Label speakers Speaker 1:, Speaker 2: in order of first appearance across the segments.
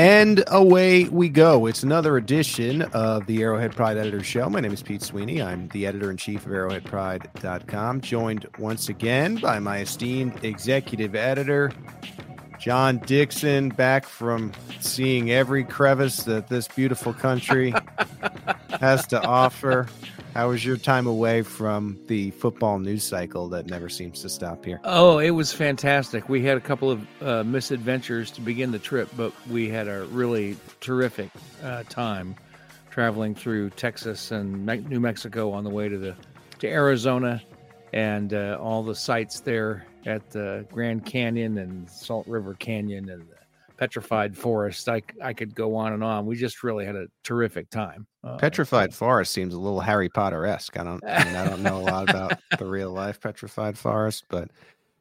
Speaker 1: And away we go. It's another edition of the Arrowhead Pride Editor Show. My name is Pete Sweeney. I'm the editor in chief of arrowheadpride.com, joined once again by my esteemed executive editor, John Dixon, back from seeing every crevice that this beautiful country has to offer. How was your time away from the football news cycle that never seems to stop here?
Speaker 2: Oh, it was fantastic. We had a couple of uh, misadventures to begin the trip, but we had a really terrific uh, time traveling through Texas and Me- New Mexico on the way to the to Arizona and uh, all the sites there at the Grand Canyon and Salt River Canyon and Petrified Forest. I, I could go on and on. We just really had a terrific time.
Speaker 1: Uh, petrified Forest seems a little Harry Potter esque. I don't I, mean, I don't know a lot about the real life Petrified Forest, but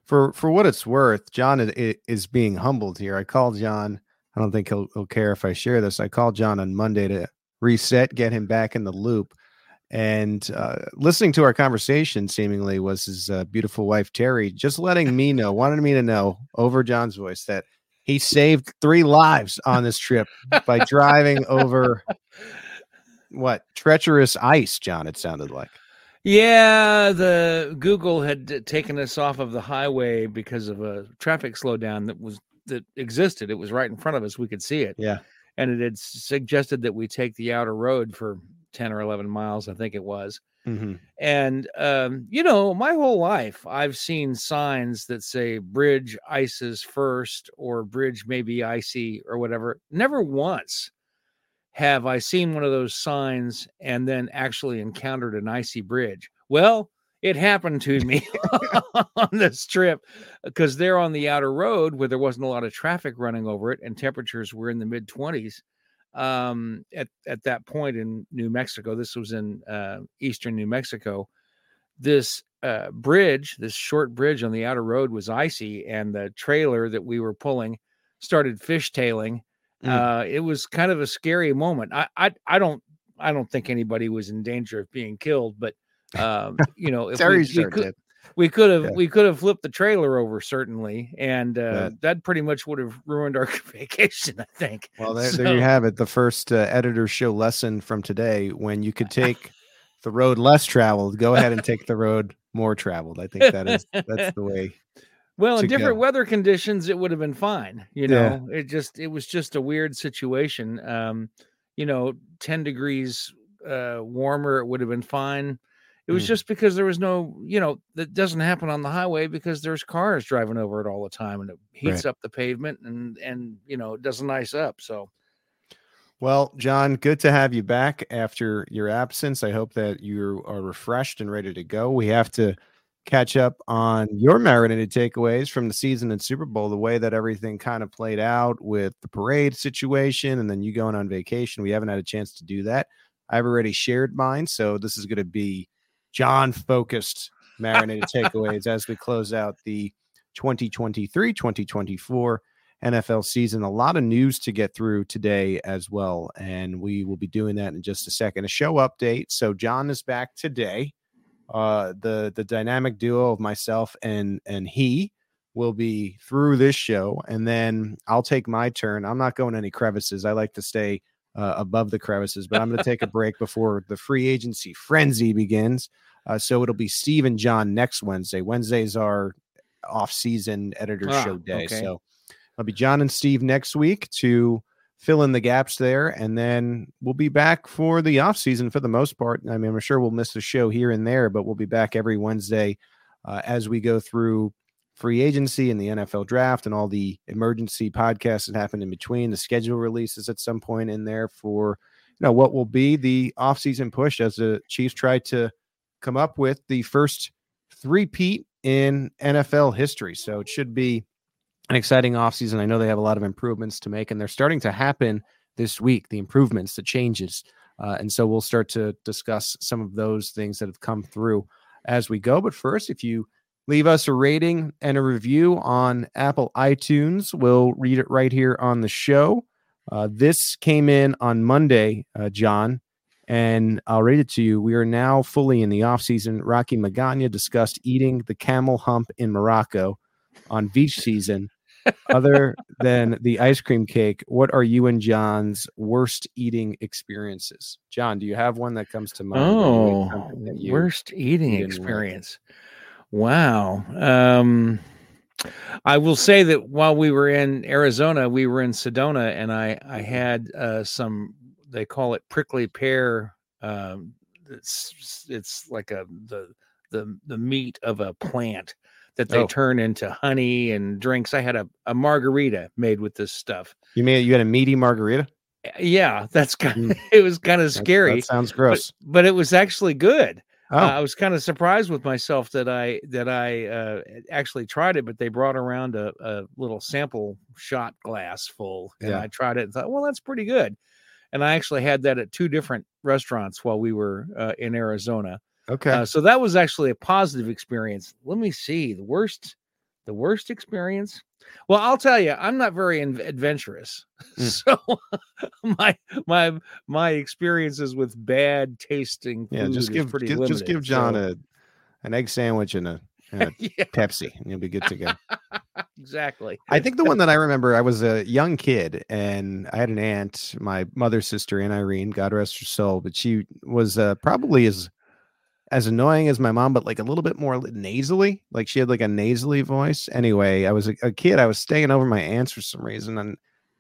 Speaker 1: for for what it's worth, John is, is being humbled here. I called John. I don't think he'll, he'll care if I share this. I called John on Monday to reset, get him back in the loop. And uh, listening to our conversation, seemingly was his uh, beautiful wife Terry, just letting me know, wanted me to know over John's voice that he saved three lives on this trip by driving over what treacherous ice, John. It sounded like.
Speaker 2: Yeah, the Google had taken us off of the highway because of a traffic slowdown that was that existed. It was right in front of us; we could see it.
Speaker 1: Yeah,
Speaker 2: and it had suggested that we take the outer road for ten or eleven miles, I think it was. Mm-hmm. And, um, you know, my whole life, I've seen signs that say bridge ices first or bridge may be icy or whatever. Never once have I seen one of those signs and then actually encountered an icy bridge. Well, it happened to me on this trip because they're on the outer road where there wasn't a lot of traffic running over it and temperatures were in the mid 20s um, at at that point in New Mexico. This was in uh, eastern New Mexico. This uh, bridge, this short bridge on the outer road, was icy, and the trailer that we were pulling started fishtailing. Mm. Uh, it was kind of a scary moment. I, I I don't I don't think anybody was in danger of being killed, but um, you know, if we, we, could, we could have yeah. we could have flipped the trailer over certainly and uh, yeah. that pretty much would have ruined our vacation i think
Speaker 1: well there, so, there you have it the first uh, editor show lesson from today when you could take the road less traveled go ahead and take the road more traveled i think that is that's the way
Speaker 2: well in different go. weather conditions it would have been fine you know yeah. it just it was just a weird situation um you know 10 degrees uh warmer it would have been fine it was mm. just because there was no, you know, that doesn't happen on the highway because there's cars driving over it all the time and it heats right. up the pavement and and you know, it doesn't ice up. So
Speaker 1: well, John, good to have you back after your absence. I hope that you are refreshed and ready to go. We have to catch up on your marinated takeaways from the season and Super Bowl, the way that everything kind of played out with the parade situation and then you going on vacation. We haven't had a chance to do that. I've already shared mine, so this is going to be John focused marinated takeaways as we close out the 2023 2024 NFL season. A lot of news to get through today as well. And we will be doing that in just a second. A show update. So, John is back today. Uh, the the dynamic duo of myself and and he will be through this show and then I'll take my turn. I'm not going any crevices. I like to stay uh, above the crevices. But I'm going to take a break before the free agency frenzy begins. Uh, so it'll be Steve and John next Wednesday. Wednesdays are off-season editor ah, show day. Okay. So it'll be John and Steve next week to fill in the gaps there, and then we'll be back for the off season for the most part. I mean, I'm sure we'll miss a show here and there, but we'll be back every Wednesday uh, as we go through free agency and the NFL draft and all the emergency podcasts that happen in between, the schedule releases at some point in there for you know what will be the off season push as the Chiefs try to come up with the first three-peat in NFL history. So it should be an exciting offseason. I know they have a lot of improvements to make, and they're starting to happen this week. The improvements, the changes, uh, and so we'll start to discuss some of those things that have come through as we go. But first, if you leave us a rating and a review on Apple iTunes, we'll read it right here on the show. Uh, this came in on Monday, uh, John, and I'll read it to you. We are now fully in the off season. Rocky Magana discussed eating the camel hump in Morocco on beach season. Other than the ice cream cake, what are you and John's worst eating experiences? John, do you have one that comes to mind?
Speaker 2: Oh, worst eating experience. Wow. Um, I will say that while we were in Arizona, we were in Sedona, and I I had uh, some. They call it prickly pear. Um, it's it's like a the the the meat of a plant that they oh. turn into honey and drinks. I had a, a margarita made with this stuff.
Speaker 1: You mean you had a meaty margarita?
Speaker 2: Yeah, that's kind. Of, mm. it was kind of scary. That,
Speaker 1: that sounds gross,
Speaker 2: but, but, it was actually good. Oh. Uh, I was kind of surprised with myself that I that I uh, actually tried it, but they brought around a, a little sample shot glass full, and yeah. I tried it and thought, well, that's pretty good. And I actually had that at two different restaurants while we were uh, in Arizona.
Speaker 1: Okay, uh,
Speaker 2: so that was actually a positive experience. Let me see the worst, the worst experience. Well, I'll tell you, I'm not very adventurous. Mm. So my my my experiences with bad tasting
Speaker 1: yeah, just give, give
Speaker 2: limited,
Speaker 1: just give John so. a an egg sandwich and a, and yeah. Pepsi, and you'll be good to go.
Speaker 2: exactly.
Speaker 1: I think the one that I remember, I was a young kid, and I had an aunt, my mother's sister, Aunt Irene, God rest her soul, but she was uh, probably as as annoying as my mom, but like a little bit more nasally. Like she had like a nasally voice. Anyway, I was a, a, kid. I was staying over my aunt's for some reason, and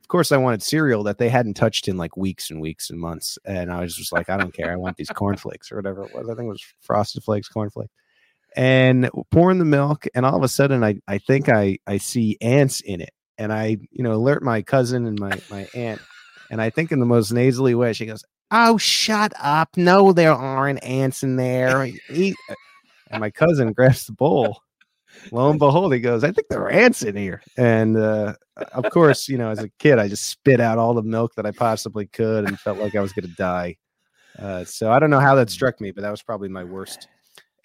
Speaker 1: of course, I wanted cereal that they hadn't touched in like weeks and weeks and months. And I was just like, I don't care. I want these cornflakes or whatever it was. I think it was Frosted Flakes, cornflakes. And pouring the milk, and all of a sudden, I I think I I see ants in it, and I you know alert my cousin and my my aunt. And I think in the most nasally way, she goes, Oh, shut up. No, there aren't ants in there. and my cousin grabs the bowl. Lo and behold, he goes, I think there are ants in here. And uh, of course, you know, as a kid, I just spit out all the milk that I possibly could and felt like I was going to die. Uh, so I don't know how that struck me, but that was probably my worst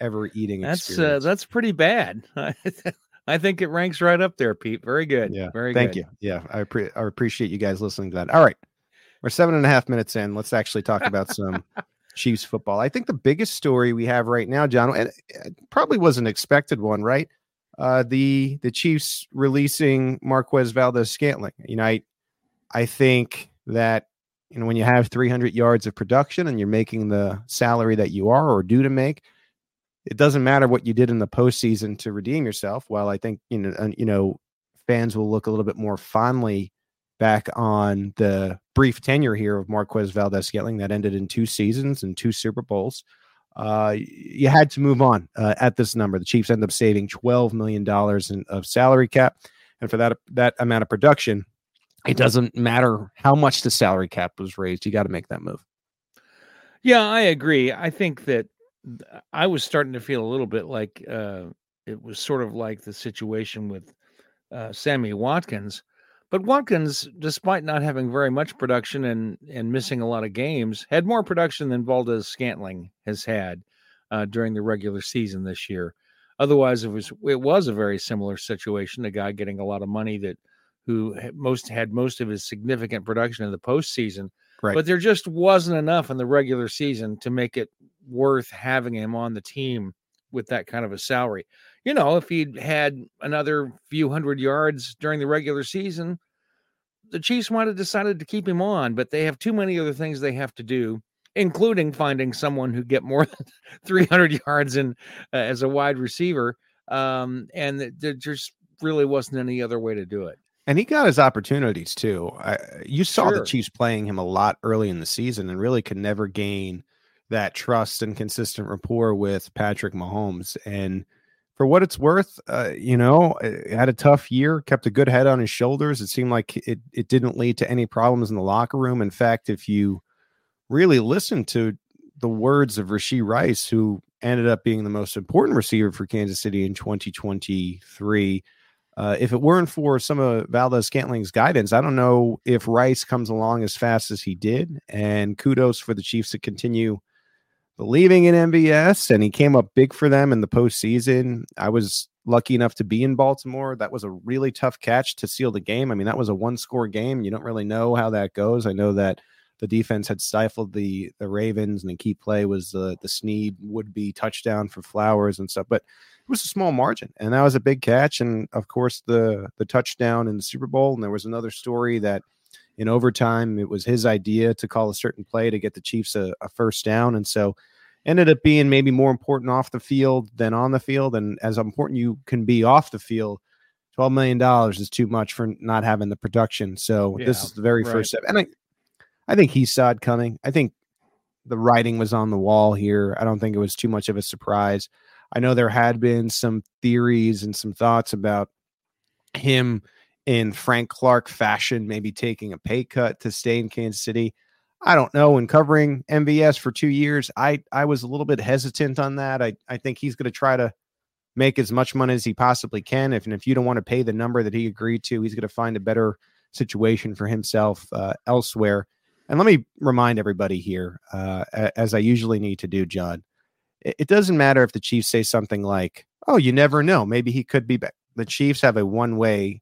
Speaker 1: ever eating
Speaker 2: that's uh, that's pretty bad i think it ranks right up there pete very good
Speaker 1: yeah
Speaker 2: very
Speaker 1: thank
Speaker 2: good.
Speaker 1: you yeah I, pre- I appreciate you guys listening to that all right we're seven and a half minutes in. Let's actually talk about some Chiefs football. I think the biggest story we have right now, John, and it probably was an expected one, right? Uh, the the Chiefs releasing Marquez Valdes Scantling. You know, I I think that you know when you have 300 yards of production and you're making the salary that you are or due to make, it doesn't matter what you did in the postseason to redeem yourself. While I think you know you know fans will look a little bit more fondly back on the brief tenure here of Marquez Valdes Scantling that ended in two seasons and two Super Bowls. Uh, you had to move on uh, at this number. The Chiefs end up saving $12 million of salary cap. And for that, that amount of production, it doesn't matter how much the salary cap was raised. You got to make that move.
Speaker 2: Yeah, I agree. I think that I was starting to feel a little bit like uh, it was sort of like the situation with uh, Sammy Watkins but Watkins, despite not having very much production and and missing a lot of games, had more production than Valdes Scantling has had uh, during the regular season this year. Otherwise, it was it was a very similar situation. A guy getting a lot of money that who most had most of his significant production in the postseason. Right. But there just wasn't enough in the regular season to make it worth having him on the team with that kind of a salary. You know, if he'd had another few hundred yards during the regular season, the Chiefs might have decided to keep him on, but they have too many other things they have to do, including finding someone who get more than 300 yards in uh, as a wide receiver. Um, and there just really wasn't any other way to do it.
Speaker 1: And he got his opportunities too. I, you saw sure. the Chiefs playing him a lot early in the season and really could never gain that trust and consistent rapport with Patrick Mahomes. And for what it's worth, uh, you know, had a tough year, kept a good head on his shoulders. It seemed like it, it didn't lead to any problems in the locker room. In fact, if you really listen to the words of Rashee Rice, who ended up being the most important receiver for Kansas City in 2023, uh, if it weren't for some of Valdes-Scantling's guidance, I don't know if Rice comes along as fast as he did. And kudos for the Chiefs to continue believing in MVS. And he came up big for them in the postseason. I was lucky enough to be in Baltimore. That was a really tough catch to seal the game. I mean, that was a one score game. You don't really know how that goes. I know that the defense had stifled the the Ravens, and the key play was the the Sneed would be touchdown for Flowers and stuff. But it was a small margin, and that was a big catch. And of course, the the touchdown in the Super Bowl. And there was another story that in overtime it was his idea to call a certain play to get the Chiefs a, a first down, and so ended up being maybe more important off the field than on the field. And as important you can be off the field, twelve million dollars is too much for not having the production. So yeah, this is the very right. first step, and I, I think he saw it coming. I think the writing was on the wall here. I don't think it was too much of a surprise. I know there had been some theories and some thoughts about him in Frank Clark fashion, maybe taking a pay cut to stay in Kansas City. I don't know. In covering MVS for two years, I I was a little bit hesitant on that. I I think he's going to try to make as much money as he possibly can. If and if you don't want to pay the number that he agreed to, he's going to find a better situation for himself uh, elsewhere. And let me remind everybody here, uh, as I usually need to do, John it doesn't matter if the Chiefs say something like, "Oh, you never know, maybe he could be back." The Chiefs have a one-way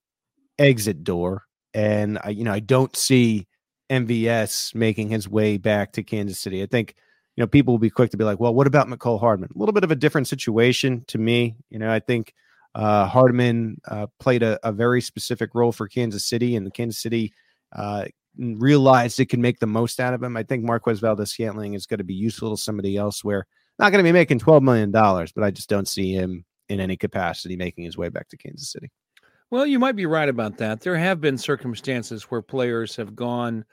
Speaker 1: exit door, and I, you know, I don't see MVS making his way back to Kansas City. I think you know people will be quick to be like, "Well, what about Mecole Hardman?" A little bit of a different situation to me. You know, I think uh, Hardman uh, played a, a, very specific role for Kansas City, and the Kansas City uh, realized it can make the most out of him. I think Marquez Valdes-Scantling is going to be useful to somebody else where not going to be making $12 million, but I just don't see him in any capacity making his way back to Kansas City.
Speaker 2: Well, you might be right about that. There have been circumstances where players have gone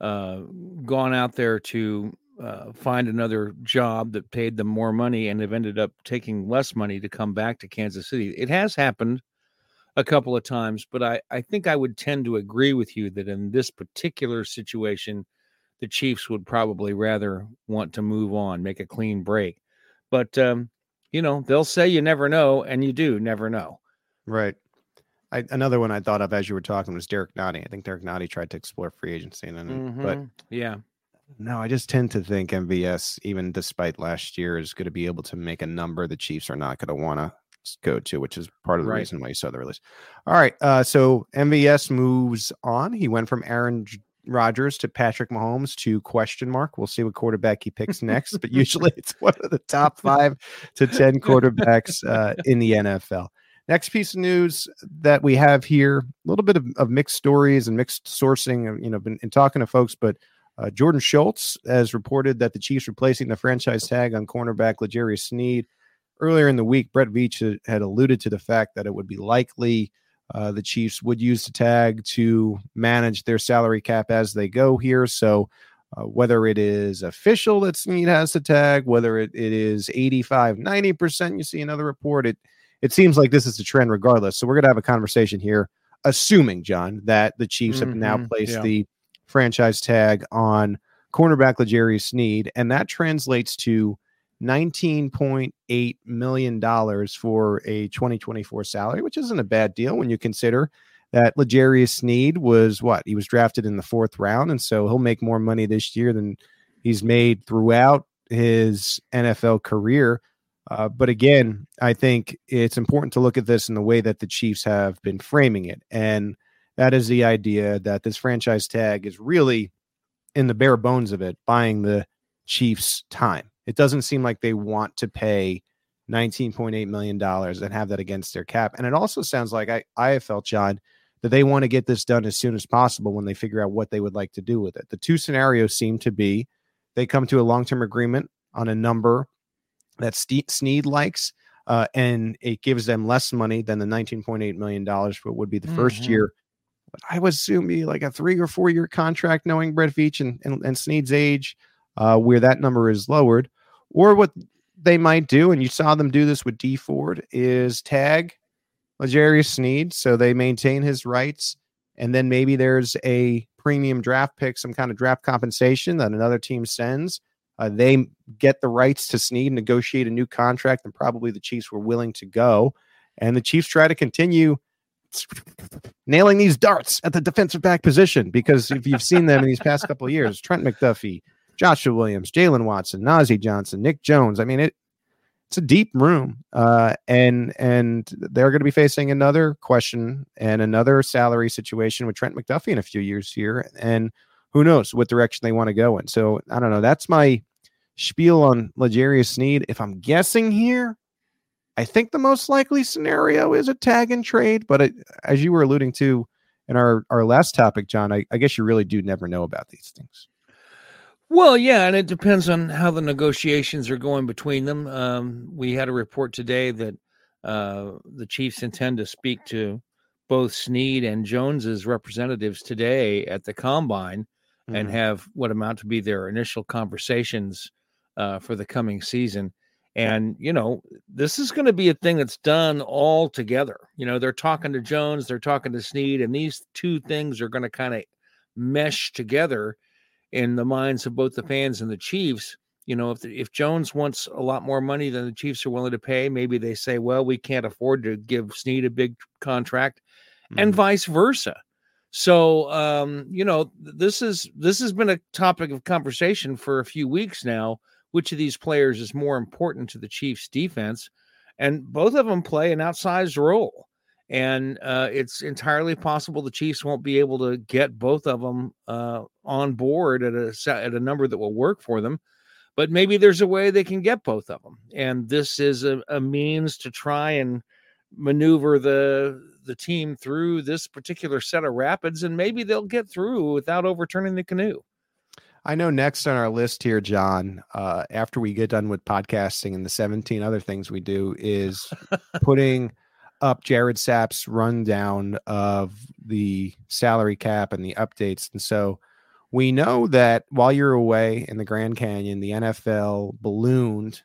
Speaker 2: uh, gone out there to uh, find another job that paid them more money and have ended up taking less money to come back to Kansas City. It has happened a couple of times, but I, I think I would tend to agree with you that in this particular situation, the Chiefs would probably rather want to move on, make a clean break. But um, you know, they'll say you never know, and you do never know.
Speaker 1: Right. I, another one I thought of as you were talking was Derrick Nnadi. I think Derrick Nnadi tried to explore free agency, and then, mm-hmm. but
Speaker 2: yeah,
Speaker 1: no, I just tend to think MVS, even despite last year, is going to be able to make a number the Chiefs are not going to want to go to, which is part of the right. reason why you saw the release. All right, uh, so MVS moves on. He went from Aaron Rodgers to Patrick Mahomes to question mark. We'll see what quarterback he picks next, but usually it's one of the top five to 10 quarterbacks uh, in the NFL. Next piece of news that we have here, a little bit of, of mixed stories and mixed sourcing, you know, been in talking to folks, but uh, Jordan Schultz has reported that the Chiefs replacing the franchise tag on cornerback L'Jarius Sneed. Earlier in the week, Brett Veach had alluded to the fact that it would be likely uh, the Chiefs would use the tag to manage their salary cap as they go here. So, uh, whether it is official that Sneed has the tag, whether it, it is 85, 90%, you see another report, it, it seems like this is the trend regardless. So, we're going to have a conversation here, assuming, John, that the Chiefs mm-hmm, have now mm-hmm. placed yeah. the franchise tag on cornerback L'Jarius Sneed, and that translates to $19.8 million for a 2024 salary, which isn't a bad deal when you consider that L'Jarius Sneed was what? He was drafted in the fourth round. And so he'll make more money this year than he's made throughout his NFL career. Uh, but again, I think it's important to look at this in the way that the Chiefs have been framing it. And that is the idea that this franchise tag is really, in the bare bones of it, buying the Chiefs time. It doesn't seem like they want to pay $19.8 million and have that against their cap. And it also sounds like I, I have felt, John, that they want to get this done as soon as possible when they figure out what they would like to do with it. The two scenarios seem to be they come to a long term agreement on a number that Sneed likes, uh, and it gives them less money than the $19.8 million for what would be the mm-hmm. first year. But I would assume be like a three or four year contract, knowing Brett Veach and, and, and Sneed's age uh, where that number is lowered. Or what they might do, and you saw them do this with Dee Ford, is tag L'Jarius Sneed so they maintain his rights. And then maybe there's a premium draft pick, some kind of draft compensation that another team sends. Uh, they get the rights to Sneed, negotiate a new contract, and probably the Chiefs were willing to go. And the Chiefs try to continue nailing these darts at the defensive back position because if you've seen them in these past couple of years, Trent McDuffie, Joshua Williams, Jaylen Watson, Nazeeh Johnson, Nick Jones. I mean, it it's a deep room, uh, and and they're going to be facing another question and another salary situation with Trent McDuffie in a few years here, and who knows what direction they want to go in. So I don't know. That's my spiel on L'Jarius Sneed. If I'm guessing here, I think the most likely scenario is a tag and trade. But it, as you were alluding to in our, our last topic, John, I, I guess you really do never know about these things.
Speaker 2: Well, yeah, and it depends on how the negotiations are going between them. Um, we had a report today that uh, the Chiefs intend to speak to both Sneed and Jones's representatives today at the combine mm-hmm. and have what amount to be their initial conversations uh, for the coming season. And, you know, this is going to be a thing that's done all together. You know, they're talking to Jones, they're talking to Sneed, and these two things are going to kind of mesh together in the minds of both the fans and the Chiefs. You know, if the, if Jones wants a lot more money than the Chiefs are willing to pay, maybe they say, well, we can't afford to give Sneed a big contract, mm-hmm. and vice versa. So, um, you know, this is this has been a topic of conversation for a few weeks now which of these players is more important to the Chiefs defense. And both of them play an outsized role. And uh, it's entirely possible the Chiefs won't be able to get both of them uh, on board at a at a number that will work for them. But maybe there's a way they can get both of them, and this is a, a means to try and maneuver the the team through this particular set of rapids, and maybe they'll get through without overturning the canoe.
Speaker 1: I know next on our list here, John, uh, after we get done with podcasting and the 17 other things we do, is putting up Jared Sapp's rundown of the salary cap and the updates. And so we know that while you're away in the Grand Canyon, the NFL ballooned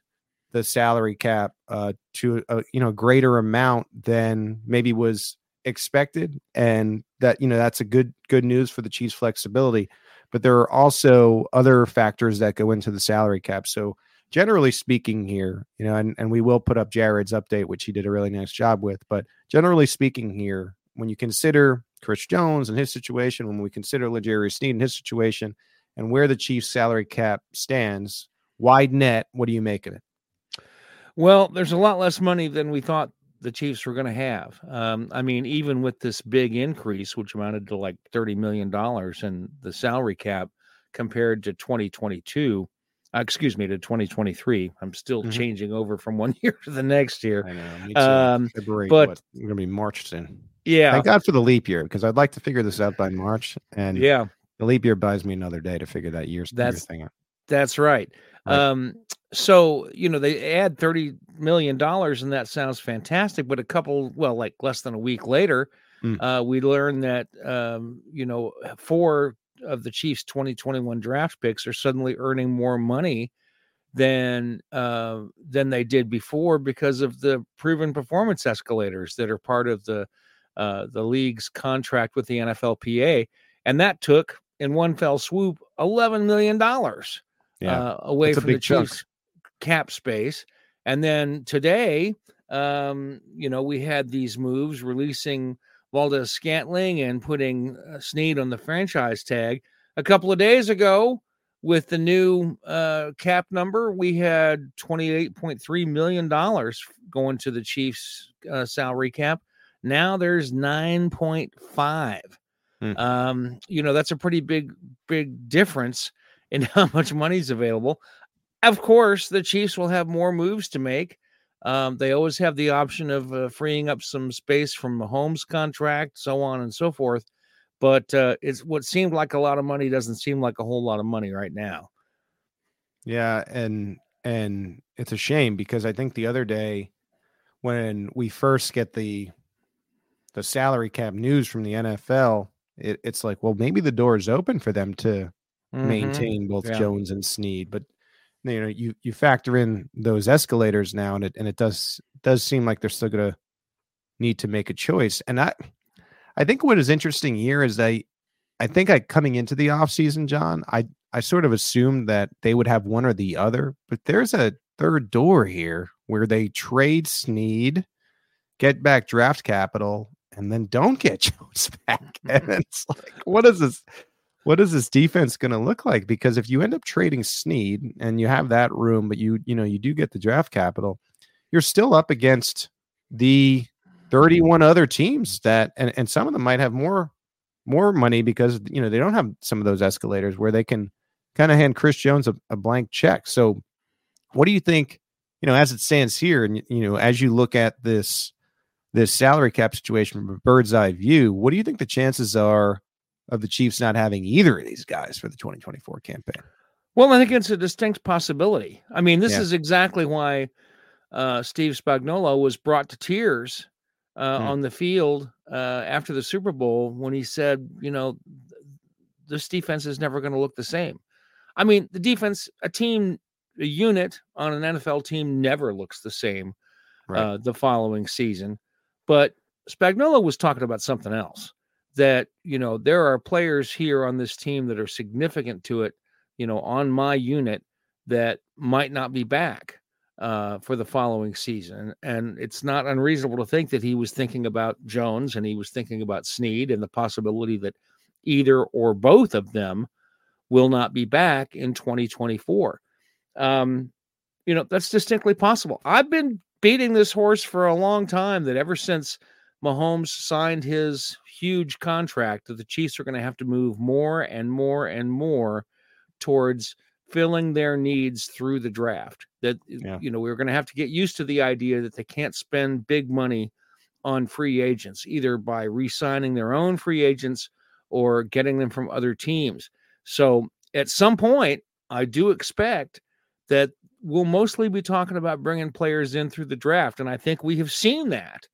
Speaker 1: the salary cap uh, to a you know greater amount than maybe was expected, and that you know that's a good good news for the Chiefs' flexibility but there are also other factors that go into the salary cap. So generally speaking here, you know, and, and we will put up Jared's update, which he did a really nice job with, but generally speaking here, when you consider Chris Jones and his situation, when we consider L'Jarius Sneed and his situation, and where the Chiefs salary cap stands, wide net, what do you make of it?
Speaker 2: Well, there's a lot less money than we thought the Chiefs were going to have. Um, I mean, even with this big increase, which amounted to like $30 million in the salary cap compared to 2022, uh, excuse me, to 2023. I'm still mm-hmm. changing over from one year to the next year. I know.
Speaker 1: Um, February, but what, we're going to be March soon.
Speaker 2: Yeah.
Speaker 1: Thank God for the leap year because I'd like to figure this out by March. And
Speaker 2: yeah,
Speaker 1: the leap year buys me another day to figure that year's
Speaker 2: that's,
Speaker 1: thing out.
Speaker 2: That's right. right. Um, so you know they add 30 million dollars and that sounds fantastic but a couple well like less than a week later mm. uh, we learned that um, you know four of the chiefs 2021 draft picks are suddenly earning more money than uh, than they did before because of the proven performance escalators that are part of the uh, the league's contract with the NFLPA and that took in one fell swoop 11 million dollars yeah, uh, away from the chunk. Chiefs cap space. And then today, um, you know, we had these moves releasing Valdes-Scantling and putting uh, Sneed on the franchise tag. A couple of days ago, with the new uh, cap number, we had $28.3 million going to the Chiefs' uh, salary cap. Now there's 9.5. Hmm. Um, you know, that's a pretty big, big difference in how much money's available. Of course, the Chiefs will have more moves to make. Um, they always have the option of uh, freeing up some space from the Holmes contract, so on and so forth. But uh, it's what seemed like a lot of money doesn't seem like a whole lot of money right now.
Speaker 1: Yeah, and and it's a shame because I think the other day when we first get the the salary cap news from the NFL, it, it's like, well, maybe the door is open for them to mm-hmm. maintain both yeah. Jones and Sneed, but you know you you factor in those escalators now and it and it does does seem like they're still going to need to make a choice and i i think what is interesting here is that i think i coming into the off season john i i sort of assumed that they would have one or the other but there's a third door here where they trade sneed get back draft capital and then don't get Jones back. And it's like, what is this? What is this defense going to look like? Because if you end up trading Sneed and you have that room, but you you know you do get the draft capital, you're still up against the 31 other teams that and, and some of them might have more more money because you know they don't have some of those escalators where they can kind of hand Chris Jones a, a blank check. So what do you think, you know, as it stands here, and you know, as you look at this this salary cap situation from a bird's eye view, what do you think the chances are of the Chiefs not having either of these guys for the 2024 campaign?
Speaker 2: Well, I think it's a distinct possibility. I mean, this yeah. is exactly why uh, Steve Spagnuolo was brought to tears uh, hmm. on the field uh, after the Super Bowl when he said, you know, this defense is never going to look the same. I mean, the defense, a team, a unit on an NFL team never looks the same right. uh, the following season. But Spagnuolo was talking about something else that, you know, there are players here on this team that are significant to it, you know, on my unit that might not be back uh, for the following season. And it's not unreasonable to think that he was thinking about Jones and he was thinking about Sneed and the possibility that either or both of them will not be back in 2024. Um, you know, that's distinctly possible. I've been beating this horse for a long time that ever since Mahomes signed his huge contract, that the Chiefs are going to have to move more and more and more towards filling their needs through the draft. That yeah. you know, we're going to have to get used to the idea that they can't spend big money on free agents, either by re-signing their own free agents or getting them from other teams. So at some point, I do expect that we'll mostly be talking about bringing players in through the draft. And I think we have seen that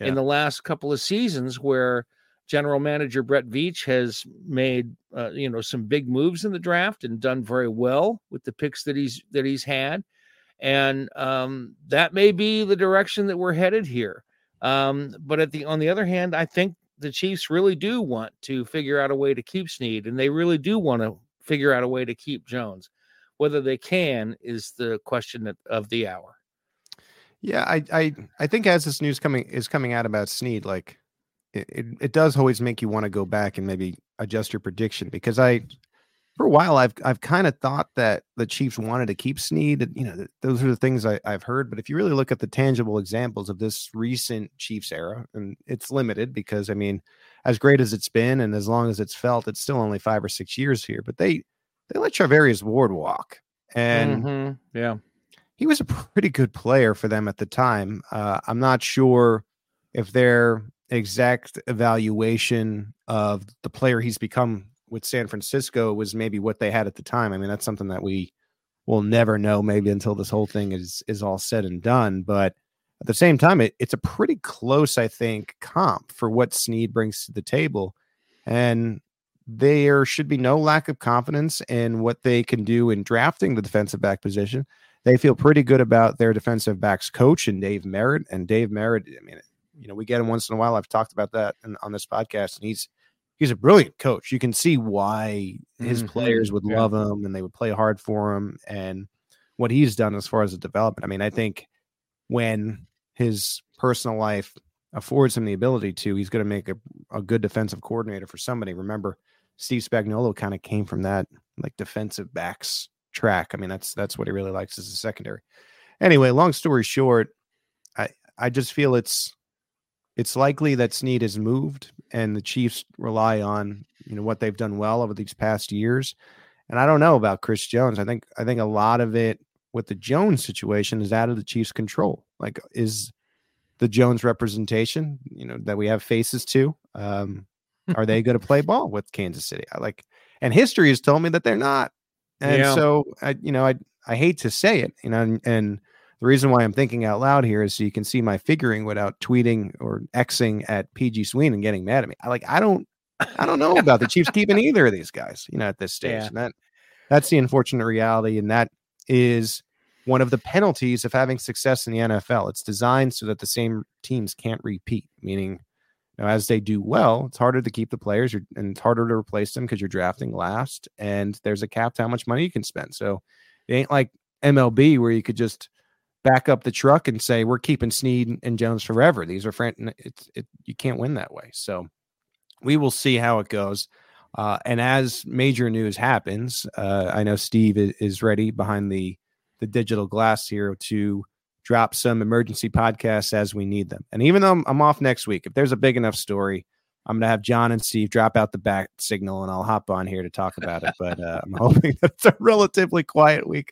Speaker 2: yeah. in the last couple of seasons where general manager Brett Veach has made uh, you know some big moves in the draft and done very well with the picks that he's that he's had and um, that may be the direction that we're headed here um, but at the on the other hand I think the Chiefs really do want to figure out a way to keep Sneed, and they really do want to figure out a way to keep Jones whether they can is the question of the hour.
Speaker 1: Yeah, I I I think as this news coming is coming out about Sneed, like it, it, it does always make you want to go back and maybe adjust your prediction because I for a while I've I've kind of thought that the Chiefs wanted to keep Sneed. You know, those are the things I, I've heard. But if you really look at the tangible examples of this recent Chiefs era, and it's limited because I mean, as great as it's been and as long as it's felt, it's still only five or six years here. But they they let Charvarius Ward walk. And
Speaker 2: mm-hmm. yeah,
Speaker 1: he was a pretty good player for them at the time. Uh, I'm not sure if their exact evaluation of the player he's become with San Francisco was maybe what they had at the time. I mean, that's something that we will never know maybe until this whole thing is is all said and done. But at the same time, it, it's a pretty close, I think, comp for what Sneed brings to the table. And there should be no lack of confidence in what they can do in drafting the defensive back position. They feel pretty good about their defensive backs coach and Dave Merritt. And Dave Merritt, I mean, you know, we get him once in a while. I've talked about that in, on this podcast, and he's he's a brilliant coach. You can see why his mm-hmm. players would yeah. love him and they would play hard for him, and what he's done as far as the development. I mean, I think when his personal life affords him the ability to, he's going to make a, a good defensive coordinator for somebody. Remember, Steve Spagnuolo kind of came from that like defensive backs track. I mean, that's that's what he really likes as a secondary. Anyway, long story short, I I just feel it's it's likely that Sneed has moved and the Chiefs rely on, you know, what they've done well over these past years. And I don't know about Chris Jones. I think I think a lot of it with the Jones situation is out of the Chiefs' control. Like is the Jones representation, you know, that we have faces to. Um, are they going to play ball with Kansas City? I like, and history has told me that they're not. And yeah. so, I, you know, I I hate to say it, you know, and, and, the reason why I'm thinking out loud here is so you can see my figuring without tweeting or xing at PG Sween and getting mad at me. I like, I don't, I don't know about the Chiefs keeping either of these guys, you know, at this stage. Yeah. And that that's the unfortunate reality, and that is one of the penalties of having success in the NFL. It's designed so that the same teams can't repeat, meaning now, as they do well, it's harder to keep the players and it's harder to replace them because you're drafting last and there's a cap to how much money you can spend. So it ain't like MLB where you could just back up the truck and say we're keeping Sneed and Jones forever. These are friend. It's it, you can't win that way. So we will see how it goes. Uh, and as major news happens, uh, I know Steve is, is ready behind the the digital glass here to drop some emergency podcasts as we need them. And even though I'm, off next week, if there's a big enough story, I'm gonna have John and Steve drop out the back signal, and I'll hop on here to talk about it. But uh, I'm hoping that it's a relatively quiet week,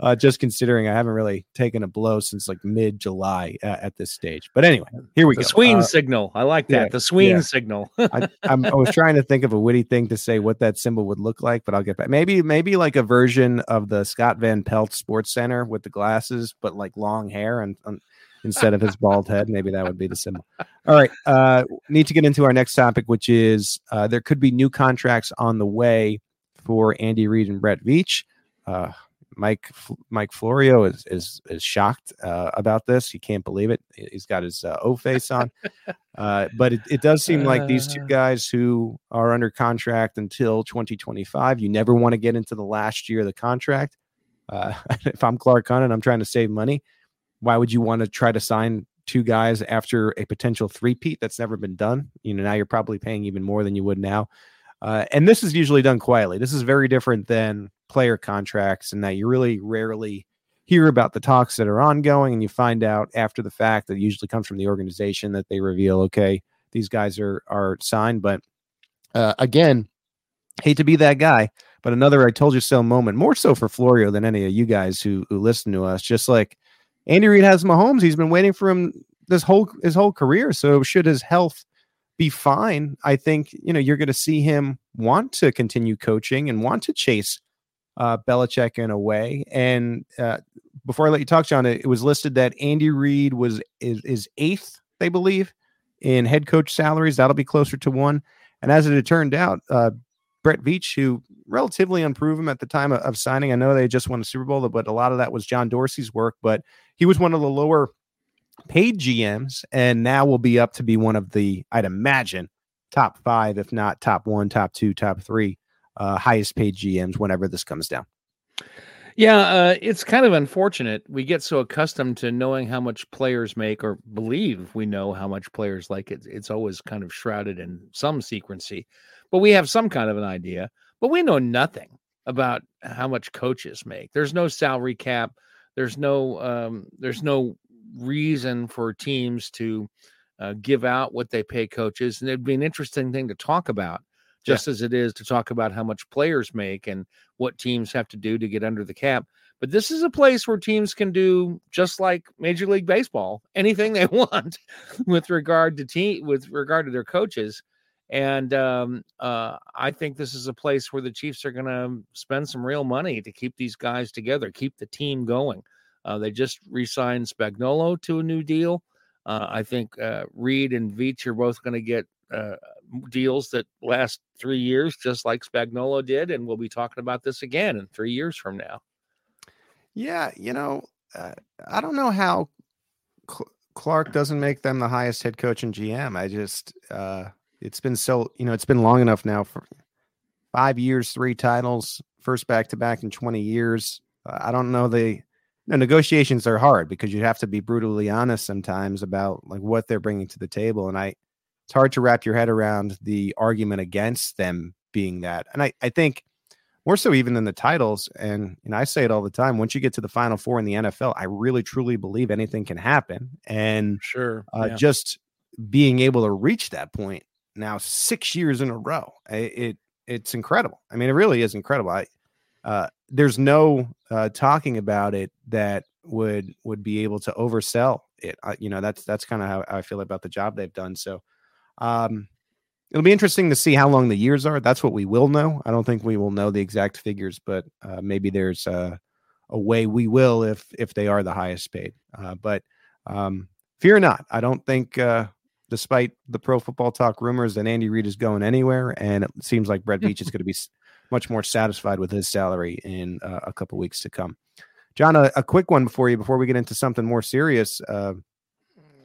Speaker 1: uh, just considering I haven't really taken a blow since like mid July uh, at this stage. But anyway, here we
Speaker 2: the
Speaker 1: go.
Speaker 2: Sween
Speaker 1: Uh,
Speaker 2: signal. I like that.
Speaker 1: yeah,
Speaker 2: the Sween
Speaker 1: yeah.
Speaker 2: signal.
Speaker 1: I, I'm, I was trying to think of a witty thing to say what that symbol would look like, but I'll get back. Maybe, maybe like a version of the Scott Van Pelt Sports Center with the glasses, but like long hair and, and instead of his bald head. Maybe that would be the symbol. All right, uh, need to get into our next topic, which is uh, there could be new contracts on the way for Andy Reid and Brett Veach. Uh, Mike Mike Florio is is is shocked uh, about this. He can't believe it. He's got his uh, O face on. Uh, but it, it does seem like these two
Speaker 2: Uh.
Speaker 1: guys who are under contract until 2025, you never want to get into the last year of the contract. Uh, if I'm Clark Hunt and I'm trying to save money, why would you want to try to sign two guys after a potential three-peat that's never been done? You know, now you're probably paying even more than you would now. Uh, and this is usually done quietly. This is very different than player contracts, and that you really rarely hear about the talks that are ongoing, and you find out after the fact that usually comes from the organization that they reveal, okay, these guys are are signed. But uh, again, hate to be that guy, but another I told you so moment, more so for Florio than any of you guys who who listen to us. Just like Andy Reid has Mahomes, he's been waiting for him this whole his whole career. So should his health be fine, I think you know you're going to see him want to continue coaching and want to chase uh, Belichick in a way. And uh, before I let you talk, John, it, it was listed that Andy Reid was is, is eighth, they believe, in head coach salaries. That'll be closer to one. And as it had turned out, uh, Brett Veach, who relatively unproven at the time of, of signing, I know they just won the Super Bowl, but a lot of that was John Dorsey's work. But he was one of the lower paid GMs, and now will be up to be one of the, I'd imagine, top five, if not top one, top two, top three, uh, highest paid GMs whenever this comes down.
Speaker 2: Yeah, uh, it's kind of unfortunate. We get so accustomed to knowing how much players make, or believe we know how much players like it. It's always kind of shrouded in some secrecy, but we have some kind of an idea. But we know nothing about how much coaches make. There's no salary cap. There's no um, there's no reason for teams to uh, give out what they pay coaches, and it'd be an interesting thing to talk about just as it is to talk about how much players make and what teams have to do to get under the cap. But this is a place where teams can do just like Major League Baseball, anything they want with regard to team with regard to their coaches. And um, uh, I think this is a place where the Chiefs are going to spend some real money to keep these guys together, keep the team going. Uh, they just re-signed Spagnuolo to a new deal. Uh, I think uh, Reid and Veach are both going to get uh, deals that last three years, just like Spagnuolo did, and we'll be talking about this again in three years from now.
Speaker 1: Yeah, you know, uh, I don't know how Cl- Clark doesn't make them the highest head coach and GM. I just, uh, it's been so, you know, it's been long enough now for five years, three titles, first back to back in 20 years. Uh, I don't know. The no, negotiations are hard because you have to be brutally honest sometimes about like what they're bringing to the table. And I, it's hard to wrap your head around the argument against them being that. And I, I think more so even than the titles. And and I say it all the time. Once you get to the final four in the NFL, I really truly believe anything can happen. And
Speaker 2: Sure,
Speaker 1: uh, just being able to reach that point now six years in a row, i- it it's incredible. I mean, it really is incredible. I uh, there's no uh, talking about it that would would be able to oversell it. I, you know, that's that's kind of how I feel about the job they've done. So. Um, It'll be interesting to see how long the years are. That's what we will know. I don't think we will know the exact figures, but uh, maybe there's a, a way we will if if they are the highest paid. Uh, but um, fear not. I don't think, uh, despite the Pro Football Talk rumors, that Andy Reid is going anywhere, and it seems like Brett Veach is going to be much more satisfied with his salary in uh, a couple weeks to come. John, a, a quick one before you before we get into something more serious. Uh,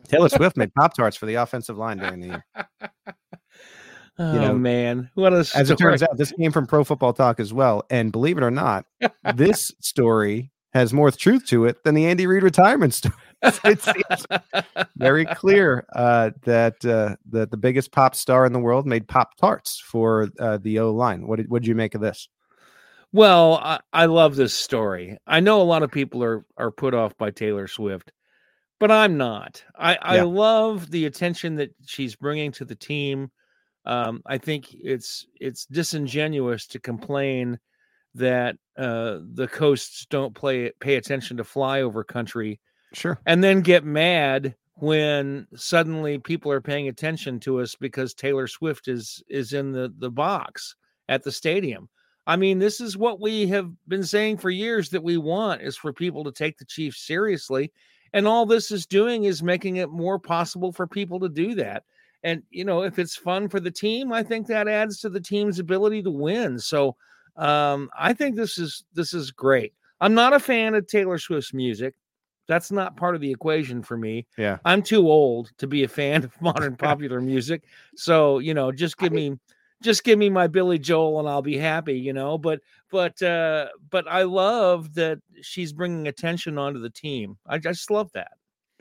Speaker 1: Taylor Swift made Pop Tarts for the offensive line during the year.
Speaker 2: Oh
Speaker 1: know,
Speaker 2: man, what a
Speaker 1: As it turns out, this came from Pro Football Talk as well. And believe it or not, this story has more truth to it than the Andy Reid retirement story. It seems very clear uh, that uh, that the biggest pop star in the world made pop tarts for uh, the O line. What did what did you make of this?
Speaker 2: Well, I, I love this story. I know a lot of people are are put off by Taylor Swift, but I'm not. I, I love the attention that she's bringing to the team. Um, I think it's it's disingenuous to complain that uh, the coasts don't play pay attention to flyover country
Speaker 1: Sure.
Speaker 2: And then get mad when suddenly people are paying attention to us because Taylor Swift is is in the the box at the stadium. I mean, this is what we have been saying for years that we want is for people to take the Chiefs seriously. And all this is doing is making it more possible for people to do that. And you know, if it's fun for the team, I think that adds to the team's ability to win. So um, I think this is this is great. I'm not a fan of Taylor Swift's music. That's not part of the equation for me.
Speaker 1: Yeah.
Speaker 2: I'm too old to be a fan of modern popular music. So, you know, just give me just give me my Billy Joel and I'll be happy, you know. But but uh but I love that she's bringing attention onto the team. I just love that.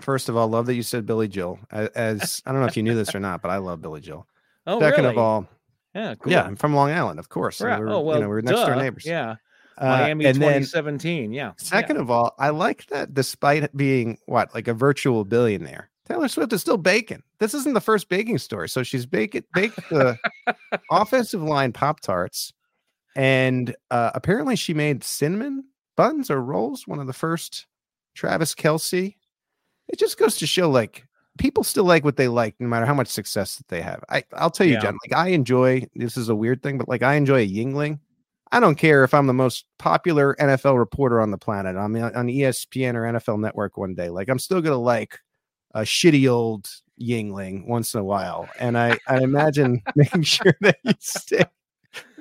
Speaker 1: First of all, love that you said Billy Joel. As, as I don't know if you knew this or not, but I love Billy Joel.
Speaker 2: Oh,
Speaker 1: Second
Speaker 2: really?
Speaker 1: of all,
Speaker 2: yeah, cool.
Speaker 1: yeah, I'm from Long Island, of course.
Speaker 2: Right.
Speaker 1: we're,
Speaker 2: oh well,
Speaker 1: you know, we're next
Speaker 2: duh.
Speaker 1: door neighbors.
Speaker 2: Yeah,
Speaker 1: Uh,
Speaker 2: Miami
Speaker 1: then
Speaker 2: 2017. yeah.
Speaker 1: Second
Speaker 2: yeah.
Speaker 1: of all, I like that despite being what, like a virtual billionaire, Taylor Swift is still baking. This isn't the first baking story. So she's baking baked the offensive line Pop Tarts. And uh, apparently she made cinnamon buns or rolls, one of the first Travis Kelce. It just goes to show like people still like what they like, no matter how much success that they have. I, I'll tell you,
Speaker 2: Yeah.
Speaker 1: John, like I enjoy this is a weird thing, but like I enjoy a Yuengling. I don't care if I'm the most popular NFL reporter on the planet. I'm on ESPN or NFL Network one day. Like I'm still gonna like a shitty old Yuengling once in a while, and I I imagine making sure that you stick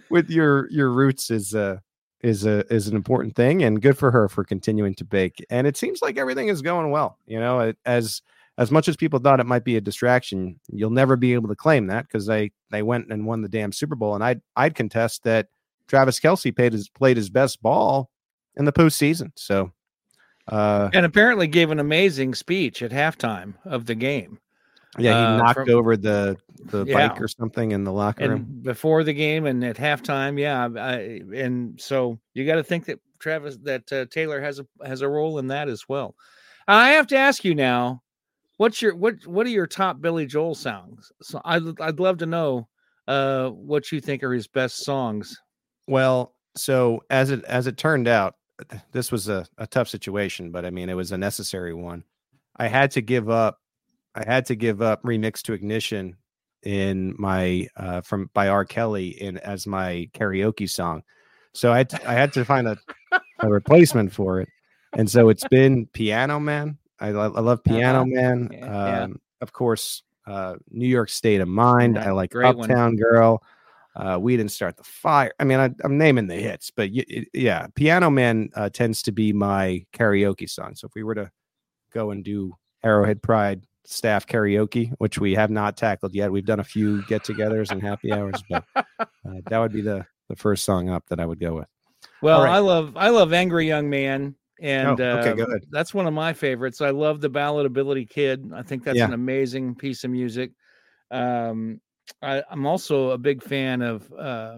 Speaker 1: with your your roots is uh is a is an important thing, and good for her for continuing to bake. And it seems like everything is going well. You know, it- as as much as people thought it might be a distraction, you'll never be able to claim that because they they went and won the damn Super Bowl, and I'd I'd contest that Travis Kelce played his played his best ball in the postseason. So, uh,
Speaker 2: and apparently gave an amazing speech at halftime of the game.
Speaker 1: yeah, he
Speaker 2: Uh,
Speaker 1: knocked
Speaker 2: from-
Speaker 1: over the the
Speaker 2: Yeah.
Speaker 1: bike or something in the locker
Speaker 2: and
Speaker 1: room.
Speaker 2: before the game and at halftime yeah I, and so you got to think that travis that uh, taylor has a has a role in that as well i have to ask you now what's your what what are your top billy joel songs so i'd, I'd love to know uh what you think are his best songs
Speaker 1: Well, so as it as it turned out, this was a, a tough situation, but I mean it was a necessary one. I had to give up. I had to give up remix to ignition in my uh from by R. Kelly in as my karaoke song. So I had to, I had to find a, a replacement for it, and so it's been Piano Man. I, lo- I love Piano
Speaker 2: Uh-huh.
Speaker 1: Man.
Speaker 2: Yeah, yeah.
Speaker 1: Um, Of course, uh, New York State of Mind.
Speaker 2: Yeah,
Speaker 1: I like
Speaker 2: great one.
Speaker 1: Uptown Girl. Uh, we didn't start the fire. I mean, I, I'm naming the hits, but y- it- yeah, Piano Man uh, tends to be my karaoke song. So if we were to go and do Arrowhead Pride staff karaoke, which we have not tackled yet, we've done a few get-togethers and happy hours, but uh, that would be the the first song up that I would go with.
Speaker 2: well
Speaker 1: right.
Speaker 2: i love i love angry young man and
Speaker 1: Oh, okay,
Speaker 2: uh,
Speaker 1: ahead.
Speaker 2: that's one of my favorites i love the ballad ability kid i think that's
Speaker 1: Yeah.
Speaker 2: an amazing piece of music um I, i'm also a big fan of uh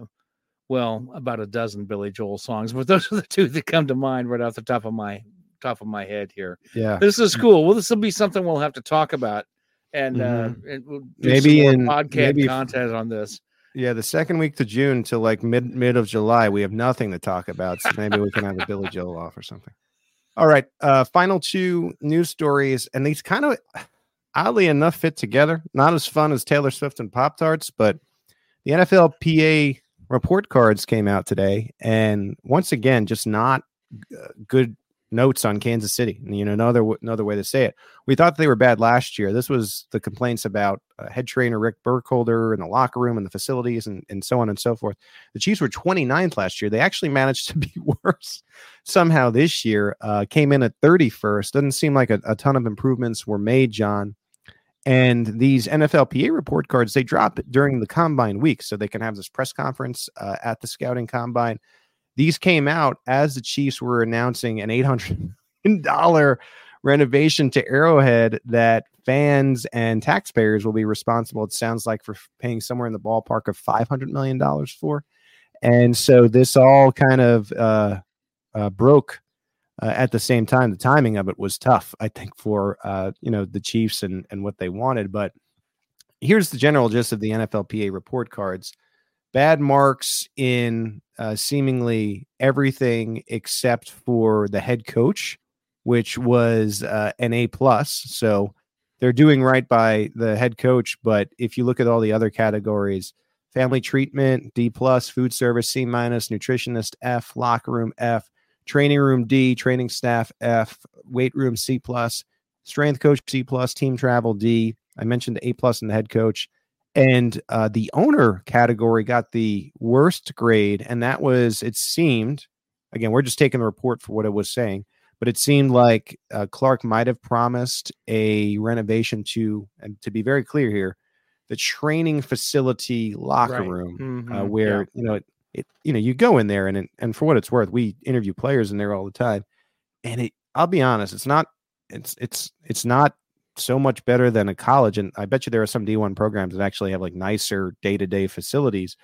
Speaker 2: well about a dozen billy joel songs but those are the two that come to mind right off the top of my top of my head here
Speaker 1: Yeah,
Speaker 2: this is cool well this will be something we'll have to talk about and uh and we'll do
Speaker 1: Mm-hmm. Maybe in-
Speaker 2: podcast
Speaker 1: maybe
Speaker 2: content on this
Speaker 1: yeah. The second week to June to like mid mid of July, we have nothing to talk about. So maybe we can have a Billy Joel off or something. All right, uh, final two news stories, and these kind of oddly enough fit together. Not as fun as Taylor Swift and Pop Tarts, but the NFLPA report cards came out today, and once again, just not uh, good notes on Kansas City. You know, another another way to say it. We thought they were bad last year. This was the complaints about uh, head trainer Rick Burkholder in the locker room and the facilities and, and so on and so forth. The Chiefs were 29th last year. They actually managed to be worse somehow this year. Uh, came in at 31st. Doesn't seem like a, a ton of improvements were made, John. And these NFLPA report cards, they drop during the combine week. So they can have this press conference uh, at the scouting combine. these came out as the Chiefs were announcing an eight hundred dollar renovation to Arrowhead that fans and taxpayers will be responsible, it sounds like, for paying somewhere in the ballpark of $500 million for. And so this all kind of uh, uh, broke uh, at the same time. The timing of it was tough, I think, for uh, you know the Chiefs and and what they wanted. But here's the general gist of the NFLPA report cards: bad marks in uh, seemingly everything except for the head coach, which was uh, an A plus. So they're doing right by the head coach. But if you look at all the other categories, family treatment D plus, food service C minus, nutritionist F, locker room F, training room D, training staff F, weight room C plus, strength coach C plus, team travel D. I mentioned A plus and the head coach. And uh, the owner category got the worst grade, and that was it seemed. Again, we're just taking the report for what it was saying, but it seemed like uh, Clark might have promised a renovation to, and to be very clear here, the training facility locker right. room, uh, mm-hmm. uh, where yeah. you know it, it, you know, you go in there, and and for what it's worth, we interview players in there all the time, and it. I'll be honest, it's not, it's it's it's not so much better than a college. And I bet you there are some D1 programs that actually have like nicer day to day facilities.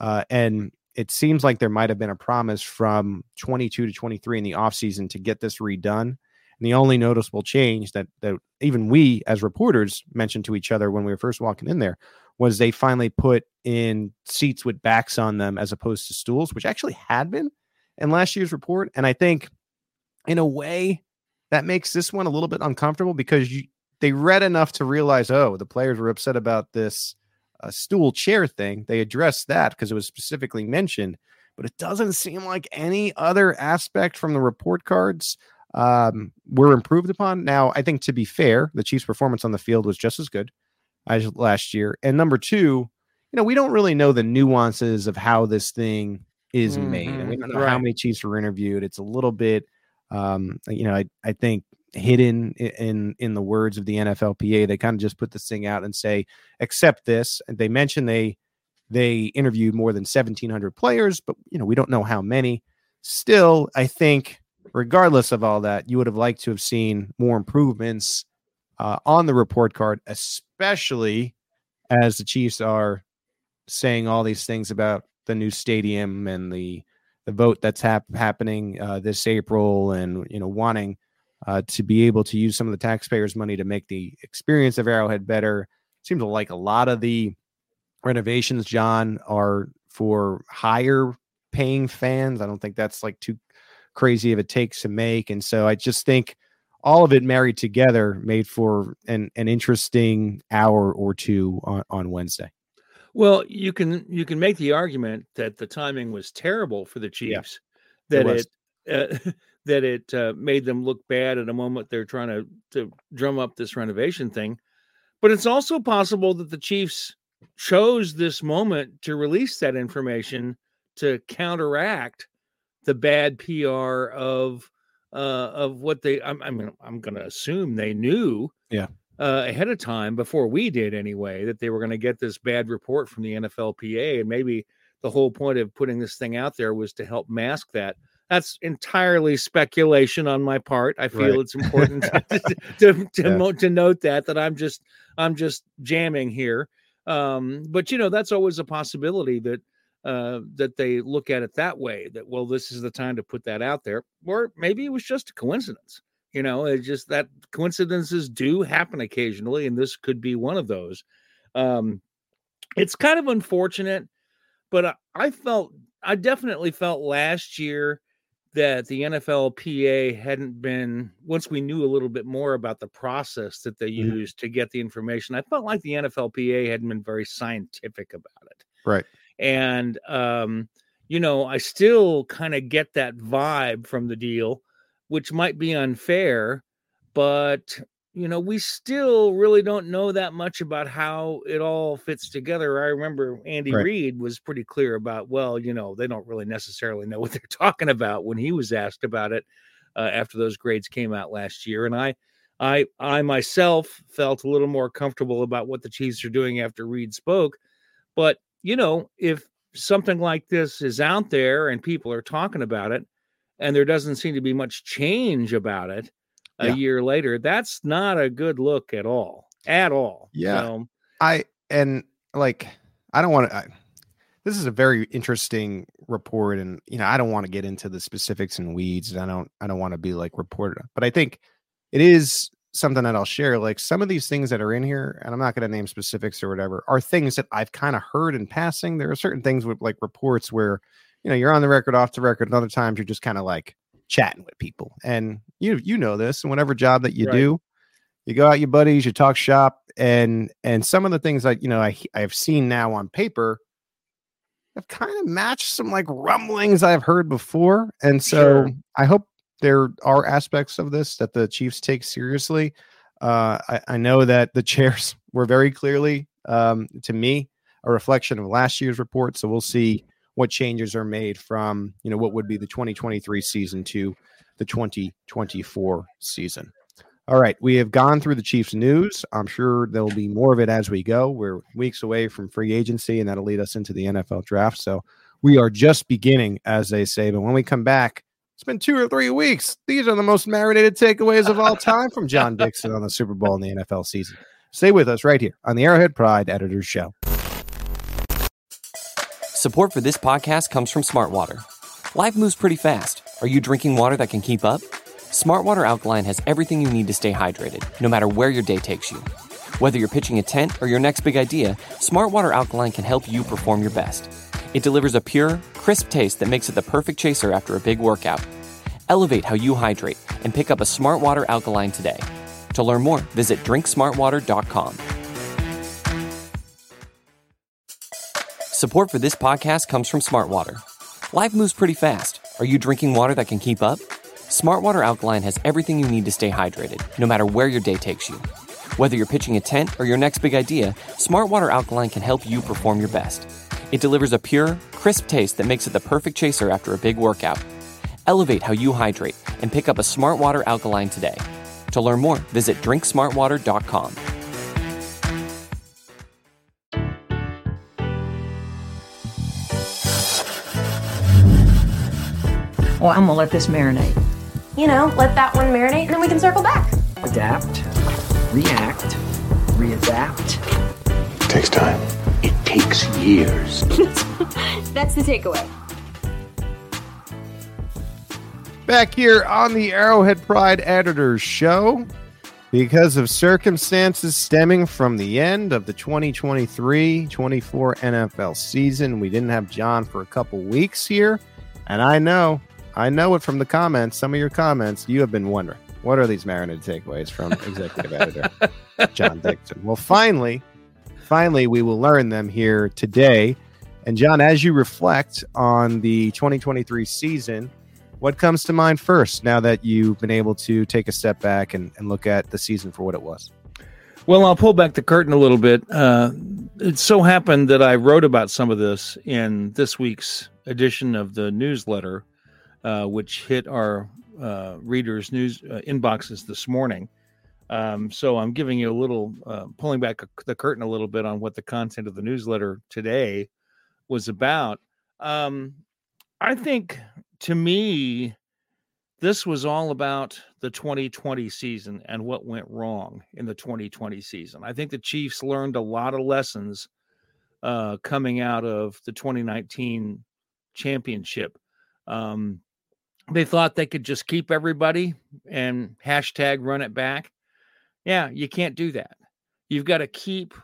Speaker 1: Uh, and it seems like there might have been a promise from 22 to 23 in the offseason to get this redone. And the only noticeable change that, that even we as reporters mentioned to each other when we were first walking in there was they finally put in seats with backs on them as opposed to stools, which actually had been in last year's report. And I think in a way that makes this one a little bit uncomfortable because you, they read enough to realize, oh, the players were upset about this uh, stool chair thing. They addressed that because it was specifically mentioned, but it doesn't seem like any other aspect from the report cards um, were improved upon. Now, I think to be fair, the Chiefs' performance on the field was just as good last year. And number two, you know, we don't really know the nuances of how this thing is mm-hmm. made, and we don't know right. how many Chiefs were interviewed. It's a little bit, um, you know, I I think hidden in in the words of the NFLPA. They kind of just put this thing out and say, accept this. And they mention they they interviewed more than 1,700 players, but you know we don't know how many. Still, I think regardless of all that, you would have liked to have seen more improvements uh, on the report card, especially as the Chiefs are saying all these things about the new stadium and the the vote that's hap- happening uh, this April, and you know wanting uh, to be able to use some of the taxpayers' money to make the experience of Arrowhead better. Seems like a lot of the renovations, John, are for higher paying fans. I don't think that's like too crazy of a take to make. And so I just think all of it married together made for an, an interesting hour or two on, on Wednesday.
Speaker 2: Well, you can you can make the argument that the timing was terrible for the Chiefs. Yeah, that it, it uh, that it uh, made them look bad at a moment they're trying to to drum up this renovation thing. But it's also possible that the Chiefs chose this moment to release that information to counteract the bad PR of uh, of what they. I, I mean, I'm going to assume they knew,
Speaker 1: yeah,
Speaker 2: uh, ahead of time before we did anyway that they were going to get this bad report from the NFLPA, and maybe the whole point of putting this thing out there was to help mask that that's entirely speculation on my part. I feel right. it's important to to, to, yeah. to, note that that I'm just I'm just jamming here. Um, but you know that's always a possibility that uh, that they look at it that way. That well, this is the time to put that out there, or maybe it was just a coincidence. You know, it's just that coincidences do happen occasionally, and this could be one of those. Um, it's kind of unfortunate, but I, I felt I definitely felt last year that the NFLPA hadn't been once we knew a little bit more about the process that they mm-hmm. used to get the information. I felt like the NFLPA hadn't been very scientific about it.
Speaker 1: Right.
Speaker 2: And um, you know, I still kind of get that vibe from the deal, which might be unfair, but you know, we still really don't know that much about how it all fits together. I remember Andy right. Reid was pretty clear about, well, you know, they don't really necessarily know what they're talking about when he was asked about it uh, after those grades came out last year. And I, I, I myself felt a little more comfortable about what the Chiefs are doing after Reid spoke. But you know, if something like this is out there and people are talking about it, and there doesn't seem to be much change about it a yeah. year later, that's not a good look at all. At all.
Speaker 1: Yeah. So, I and like I don't want to this is a very interesting report and you know i don't want to get into the specifics and weeds and i don't i don't want to be like reported but i think it is something that i'll share like some of these things that are in here and i'm not going to name specifics or whatever are things that i've kind of heard in passing there are certain things with like reports where you know you're on the record off the record and other times you're just kind of like chatting with people and you you know this and whatever job that you right. do you go out your buddies you talk shop and and some of the things that you know i i've seen now on paper have kind of matched some like rumblings I've heard before. And so sure. I hope there are aspects of this that the Chiefs take seriously. Uh, I, I, know that the chairs were very clearly, um, to me, a reflection of last year's report. So we'll see what changes are made from you know what would be the 2023 season to the 2024 season. All right, we have gone through the Chiefs news. I'm sure there will be more of it as we go. We're weeks away from free agency, and that'll lead us into the NFL draft. So we are just beginning, as they say. But when we come back, it's been two or three weeks. These are the most marinated takeaways of all time from John Dixon on the Super Bowl in the NFL season. Stay with us right here on the Arrowhead Pride Editors Show.
Speaker 3: Support for this podcast comes from Smartwater. Life moves pretty fast. Are you drinking water that can keep up? Smartwater Alkaline has everything you need to stay hydrated, no matter where your day takes you. Whether you're pitching a tent or your next big idea, Smartwater Alkaline can help you perform your best. It delivers a pure, crisp taste that makes it the perfect chaser after a big workout. Elevate how you hydrate and pick up a Smart Water Alkaline today. To learn more, visit drinksmartwater.com. Support for this podcast comes from Smartwater. Life moves pretty fast. Are you drinking water that can keep up? Smartwater Alkaline has everything you need to stay hydrated, no matter where your day takes you. Whether you're pitching a tent or your next big idea, Smartwater Alkaline can help you perform your best. It delivers a pure, crisp taste that makes it the perfect chaser after a big workout. Elevate how you hydrate and pick up a Smart Water Alkaline today. To learn more, visit drinksmartwater.com.
Speaker 4: Well, I'm gonna let this marinate
Speaker 5: you know, let that one marinate and then we can circle back.
Speaker 6: Adapt, react, readapt.
Speaker 7: It takes time.
Speaker 6: It takes years.
Speaker 5: That's the takeaway.
Speaker 1: Back here on the Arrowhead Pride Editors Show. Because of circumstances stemming from the end of the 2023 24 NFL season, we didn't have John for a couple weeks here. And I know I know it from the comments. Some of your comments, you have been wondering what are these marinated takeaways from executive editor John Dixon. Well, finally, finally, we will learn them here today. And John, as you reflect on the 2023 season, what comes to mind first now that you've been able to take a step back and, and look at the season for what it was?
Speaker 2: Well, I'll pull back the curtain a little bit. Uh, it so happened that I wrote about some of this in this week's edition of the newsletter uh, which hit our uh, readers' news uh, inboxes this morning. Um, so I'm giving you a little, uh, pulling back the curtain a little bit on what the content of the newsletter today was about. Um, I think to me, this was all about the 2020 season and what went wrong in the 2020 season. I think the Chiefs learned a lot of lessons uh, coming out of the 2019 championship. Um, they thought they could just keep everybody and hashtag run it back. Yeah, you can't do that. You've got to keep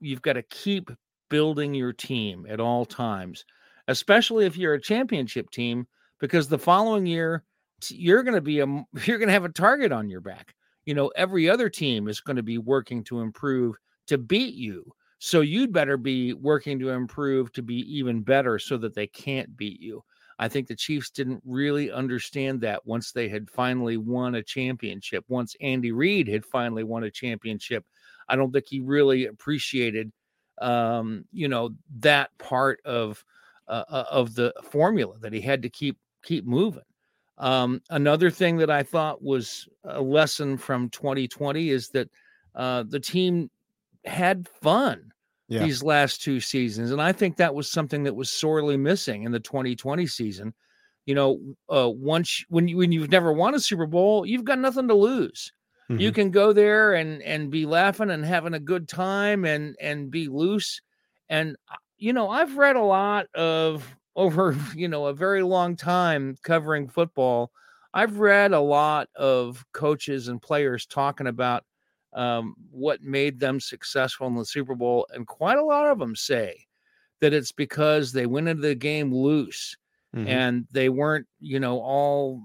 Speaker 2: you've got to keep building your team at all times, especially if you're a championship team because the following year you're going to be a you're going to have a target on your back. You know, every other team is going to be working to improve to beat you. So you'd better be working to improve to be even better so that they can't beat you. I think the Chiefs didn't really understand that once they had finally won a championship. Once Andy Reid had finally won a championship, I don't think he really appreciated, um, you know, that part of uh, uh of the formula that he had to keep keep moving. Um, another thing that I thought was a lesson from 2020 is that uh, the team had fun.
Speaker 1: Yeah.
Speaker 2: these last two seasons. And I think that was something that was sorely missing in the 2020 season. You know, uh, once when you, when you've never won a Super Bowl, you've got nothing to lose. You
Speaker 1: Mhm.
Speaker 2: can go there and and be laughing and having a good time and and be loose. And uh, you know, I've read a lot of over you know a very long time covering football. I've read a lot of coaches and players talking about um, what made them successful in the Super Bowl, and quite a lot of them say that it's because they went into the game loose
Speaker 1: Mhm.
Speaker 2: and they weren't, you know, all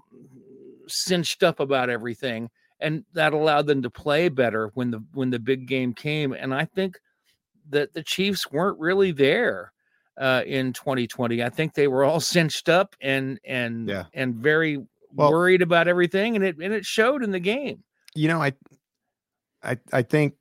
Speaker 2: cinched up about everything, and that allowed them to play better when the when the big game came. And I think that the Chiefs weren't really there uh, in 2020. I think they were all cinched up and and
Speaker 1: Yeah.
Speaker 2: and very
Speaker 1: Well-
Speaker 2: worried about everything, and it and it showed in the game.
Speaker 1: you know, I, I, I think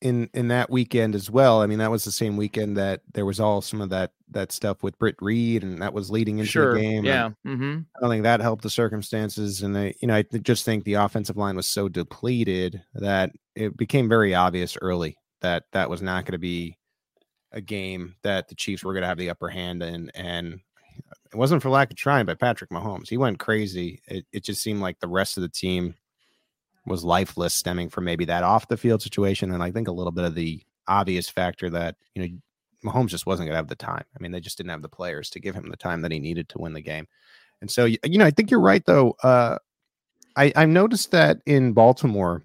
Speaker 1: in in that weekend as well. I mean, that was the same weekend that there was all some of that that stuff with Britt Reid, and that was leading into
Speaker 2: sure,
Speaker 1: the game.
Speaker 2: yeah, hmm
Speaker 1: I don't think that helped the circumstances, and I, you know, I just think the offensive line was so depleted that it became very obvious early that that was not going to be a game that the Chiefs were going to have the upper hand in, and it wasn't for lack of trying by Patrick Mahomes. He went crazy. It, it just seemed like the rest of the team was lifeless, stemming from maybe that off the field situation, and I think a little bit of the obvious factor that you know Mahomes just wasn't going to have the time. I mean, they just didn't have the players to give him the time that he needed to win the game. And so, you know, I think you're right, though. Uh, I, I noticed that in Baltimore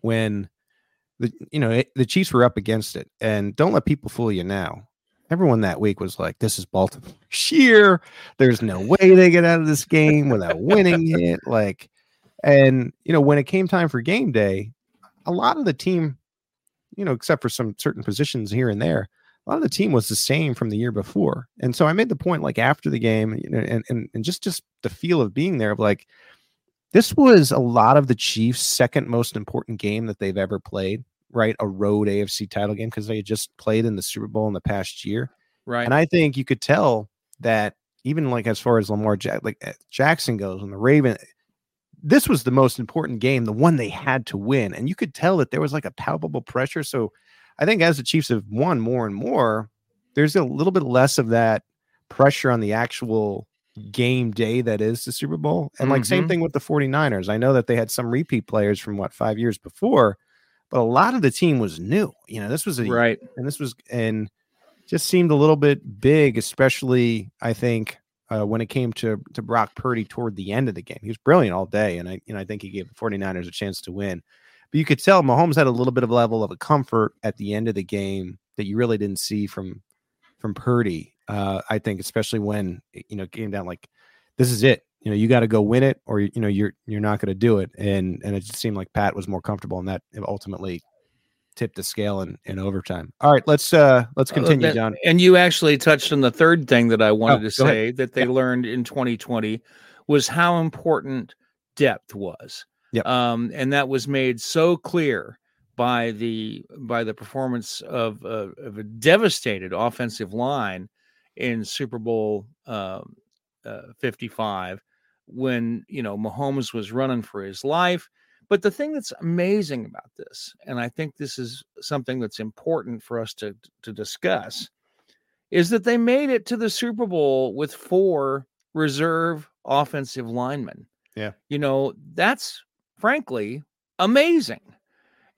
Speaker 1: when the you know it, the Chiefs were up against it, and don't let people fool you now. Everyone that week was like, "This is Baltimore sheer. There's no way they get out of this game without winning it." Like, and you know, when it came time for game day, a lot of the team, you know, except for some certain positions here and there, a lot of the team was the same from the year before. And so I made the point like after the game, you know, and and, and just just the feel of being there of like this was a lot of the Chiefs' second most important game that they've ever played, right? A road AFC title game because they had just played in the Super Bowl in the past year.
Speaker 2: right.
Speaker 1: And I think you could tell that even like as far as Lamar Jack, like uh, Jackson goes and the Raven, this was the most important game, the one they had to win. And you could tell that there was like a palpable pressure. So I think as the Chiefs have won more and more, there's a little bit less of that pressure on the actual game day that is the Super Bowl. And like same
Speaker 2: Mhm.
Speaker 1: thing with the 49ers. I know that they had some repeat players from what five years before, but a lot of the team was new. You know, this was a
Speaker 2: right.
Speaker 1: and this was and just seemed a little bit big, especially I think uh, when it came to to Brock Purdy toward the end of the game. He was brilliant all day, and I know I think he gave the 49ers a chance to win. But you could tell Mahomes had a little bit of a level of a comfort at the end of the game that you really didn't see from from Purdy. Uh, I think especially when you know came down like this is it. You know, you got to go win it, or you know you're you're not going to do it. And and it just seemed like Pat was more comfortable, and that ultimately tipped the scale in, in overtime. All right, let's uh let's
Speaker 2: Uh,
Speaker 1: continue,
Speaker 2: that-
Speaker 1: John.
Speaker 2: And you actually touched on the third thing that I wanted
Speaker 1: Oh,
Speaker 2: to
Speaker 1: go ahead.
Speaker 2: say that they
Speaker 1: Yeah.
Speaker 2: learned in 2020 was how important depth was.
Speaker 1: Yep.
Speaker 2: Um, and that was made so clear by the by the performance of uh, of a devastated offensive line in Super Bowl um, uh, 55 when you know Mahomes was running for his life. But the thing that's amazing about this, and I think this is something that's important for us to to discuss, is that they made it to the Super Bowl with four reserve offensive linemen.
Speaker 1: Yeah.
Speaker 2: You know, that's frankly amazing.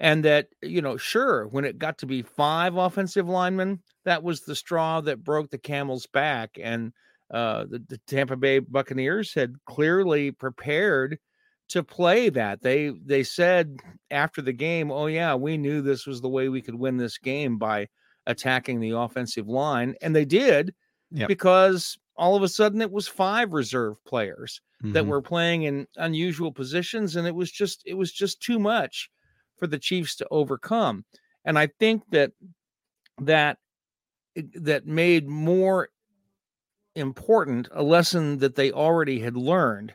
Speaker 2: And that, you know, sure, when it got to be five offensive linemen, that was the straw that broke the camel's back. And uh, the, the Tampa Bay Buccaneers had clearly prepared to play that. They they said after the game, "Oh yeah, we knew this was the way we could win this game by attacking the offensive line," and they did
Speaker 1: Yep.
Speaker 2: because all of a sudden it was five reserve players that
Speaker 1: Mhm.
Speaker 2: were playing in unusual positions, and it was just it was just too much for the Chiefs to overcome. And I think that that that made more important a lesson that they already had learned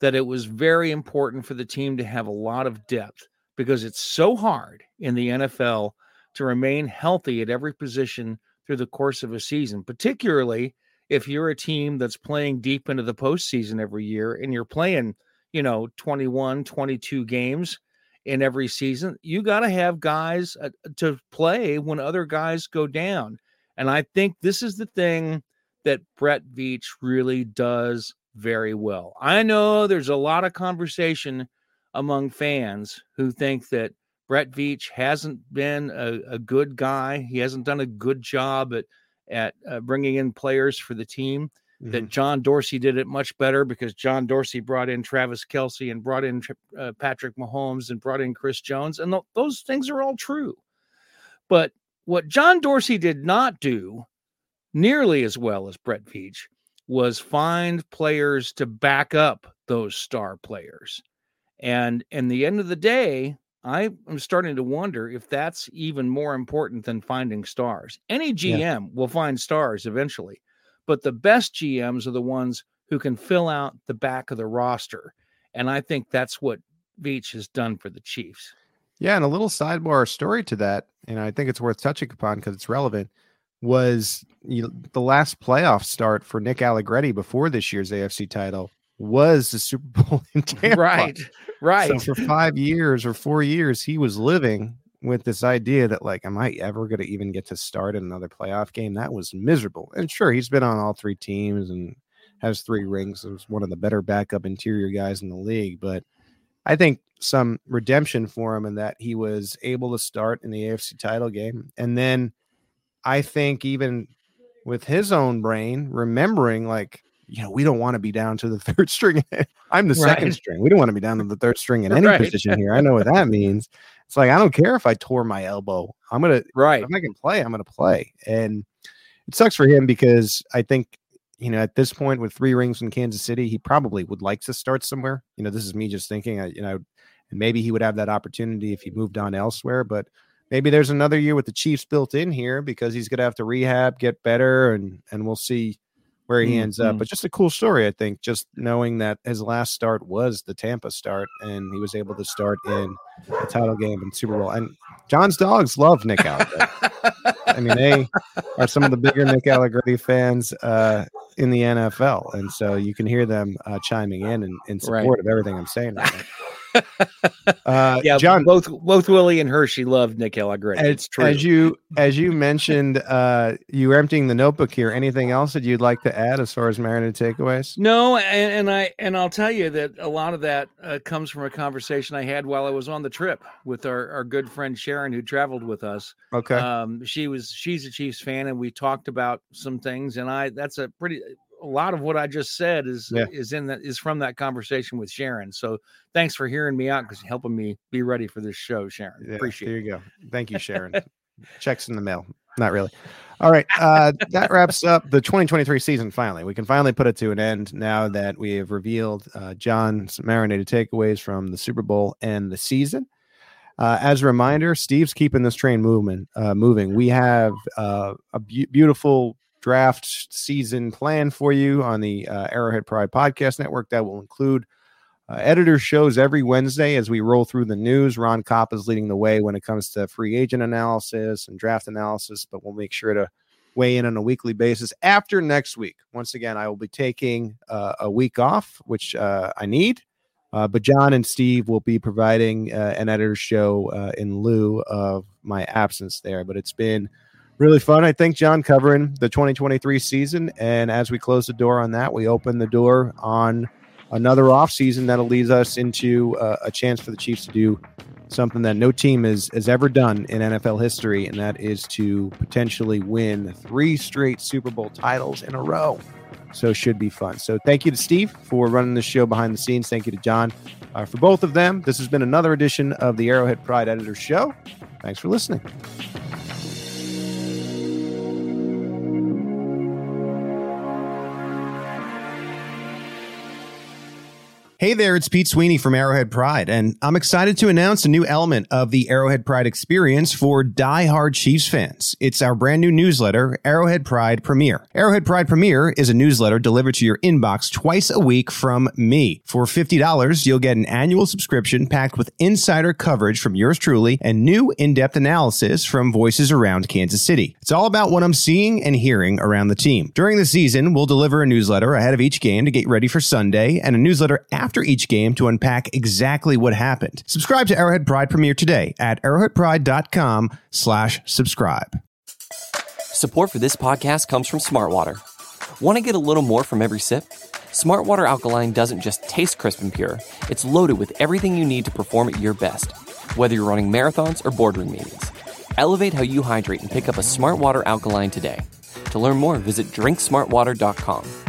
Speaker 2: that it was very important for the team to have a lot of depth because it's so hard in the NFL to remain healthy at every position through the course of a season, particularly if you're a team that's playing deep into the postseason every year and you're playing, you know, 21, 22 games in every season. You got to have guys uh, to play when other guys go down. And I think this is the thing that Brett Veach really does very well. I know there's a lot of conversation among fans who think that Brett Veach hasn't been a, a good guy. He hasn't done a good job at at uh, bringing in players for the team. Mm-hmm. That John Dorsey did it much better because John Dorsey brought in Travis Kelce and brought in uh, Patrick Mahomes and brought in Chris Jones, and th- those things are all true. But what John Dorsey did not do nearly as well as Brett Veach was find players to back up those star players. And in the end of the day, I am starting to wonder if that's even more important than finding stars. Any GM yeah. will find stars eventually, but the best GMs are the ones who can fill out the back of the roster. And I think that's what Veach has done for the Chiefs.
Speaker 1: Yeah, and a little sidebar story to that, and I think it's worth touching upon because it's relevant. Was you know, the last playoff start for Nick Allegretti before this year's AFC title was the Super Bowl in Tampa.
Speaker 2: Right, right.
Speaker 1: So for five years or four years, he was living with this idea that like, am I ever going to even get to start in another playoff game? That was miserable. And sure, he's been on all three teams and has three rings. Was one of the better backup interior guys in the league. But I think some redemption for him in that he was able to start in the AFC title game, and then I think even with his own brain remembering like you know, we don't want to be down to the third string. I'm the right. second string. We don't want to be down to the third string in any right. position here. I know what that means. It's like I don't care if I tore my elbow. I'm gonna
Speaker 2: right.
Speaker 1: If I can play, I'm gonna play. And it sucks for him because I think you know at this point with three rings in Kansas City, he probably would like to start somewhere. You know, this is me just thinking. I you know, and maybe he would have that opportunity if he moved on elsewhere, but. Maybe there's another year with the Chiefs built in here because he's going to have to rehab, get better, and and we'll see where he mm-hmm. ends up. But just a cool story, I think, just knowing that his last start was the Tampa start and he was able to start in the title game and Super Bowl. And John's dogs love Nick Allegretti. I mean, they are some of the bigger Nick Allegretti fans uh, in the NFL. And so you can hear them uh, chiming in in, in support right. of everything I'm saying right
Speaker 2: uh, yeah, John, both both Willie and Hershey loved Nick Allegretti. As, it's true.
Speaker 1: As you as you mentioned, uh, you were emptying the notebook here. Anything else that you'd like to add as far as marinated takeaways?
Speaker 2: No, and, and I and I'll tell you that a lot of that uh, comes from a conversation I had while I was on the trip with our, our good friend Sharon, who traveled with us.
Speaker 1: Okay,
Speaker 2: um, she was she's a Chiefs fan, and we talked about some things, and I that's a pretty a lot of what I just said is yeah. is in that is from that conversation with Sharon. So thanks for hearing me out because helping me be ready for this show, Sharon. Yeah, Appreciate.
Speaker 1: There you go. Thank you, Sharon. Checks in the mail. Not really. All right. Uh, that wraps up the 2023 season. Finally, we can finally put it to an end now that we have revealed uh, John's marinated takeaways from the Super Bowl and the season. Uh, as a reminder, Steve's keeping this train movement uh, moving. We have uh, a be- beautiful draft season plan for you on the uh, Arrowhead Pride Podcast Network that will include uh, editor shows every Wednesday as we roll through the news. Ron Kopp is leading the way when it comes to free agent analysis and draft analysis, but we'll make sure to weigh in on a weekly basis after next week. Once again, I will be taking uh, a week off, which uh, I need. Uh, but John and Steve will be providing uh, an editor show uh, in lieu of my absence there. But it's been really fun. I think, John, covering the 2023 season. And as we close the door on that, we open the door on another off season that'll lead us into uh, a chance for the Chiefs to do something that no team has, has ever done in NFL history, and that is to potentially win three straight Super Bowl titles in a row. So should be fun. So thank you to Steve for running the show behind the scenes. Thank you to John uh, for both of them. This has been another edition of the Arrowhead Pride Editor Show. Thanks for listening. Hey there, it's Pete Sweeney from Arrowhead Pride, and I'm excited to announce a new element of the Arrowhead Pride experience for die-hard Chiefs fans. It's our brand new newsletter, Arrowhead Pride Premier. Arrowhead Pride Premier is a newsletter delivered to your inbox twice a week from me. For $50, you'll get an annual subscription packed with insider coverage from yours truly and new in-depth analysis from voices around Kansas City. It's all about what I'm seeing and hearing around the team. During the season, we'll deliver a newsletter ahead of each game to get ready for Sunday and a newsletter after after each game to unpack exactly what happened. Subscribe to Arrowhead Pride Premier today at arrowheadpride.com slash subscribe.
Speaker 3: Support for this podcast comes from Smartwater. Want to get a little more from every sip? Smartwater Alkaline doesn't just taste crisp and pure, it's loaded with everything you need to perform at your best, whether you're running marathons or boardroom meetings. Elevate how you hydrate and pick up a Smartwater Alkaline today. To learn more, visit drinksmartwater.com.